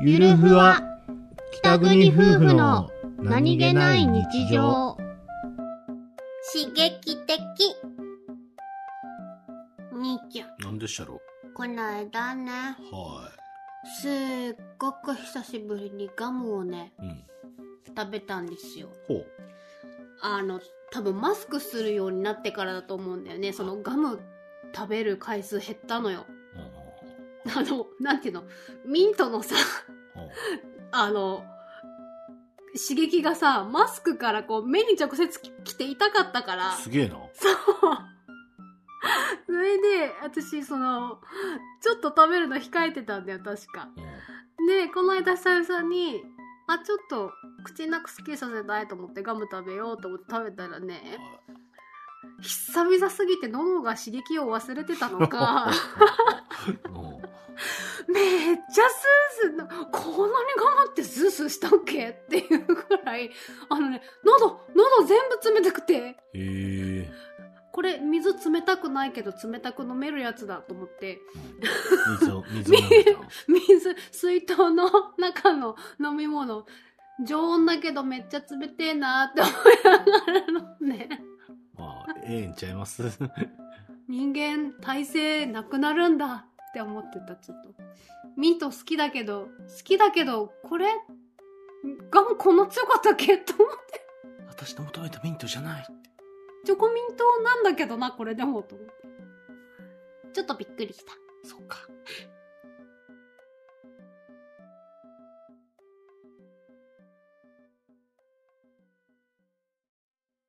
ゆるふわ北国夫婦の何気ない日常刺激的。兄ちゃん、なんでしたろこないだね、はすっごく久しぶりにガムをね、い。うん。食べたんですよ。ほう。あの、多分マスクするようになってからだと思うんだよね。そのガム食べる回数減ったのよ。あの、なんていうの、ミントのさ、あの、刺激がさ、マスクからこう目に直接来て痛かったから。すげえな。そう。それで、私、その、ちょっと食べるの控えてたんだよ、確か。うんで、この間久々に、あ、ちょっと、口なくすっきりさせたいと思ってガム食べようと思って食べたらね、久々すぎて喉が刺激を忘れてたのか、うん。めっちゃスースーな、こんなにガムってスースーしたっけっていうくらい、あのね、喉、喉全部冷たくて。これ水冷たくないけど冷たく飲めるやつだと思って、水を、水。水、水筒の中の飲み物、常温だけどめっちゃ冷てえなって思いながええんちゃいます。人間体勢なくなるんだって思ってた、ちょっと。ミント好きだけど、好きだけど、これ、ガムこんな強かったっけと思って。私の求めたミントじゃない。チョコミントなんだけどな、これでも、と思って。ちょっとびっくりした。そっか。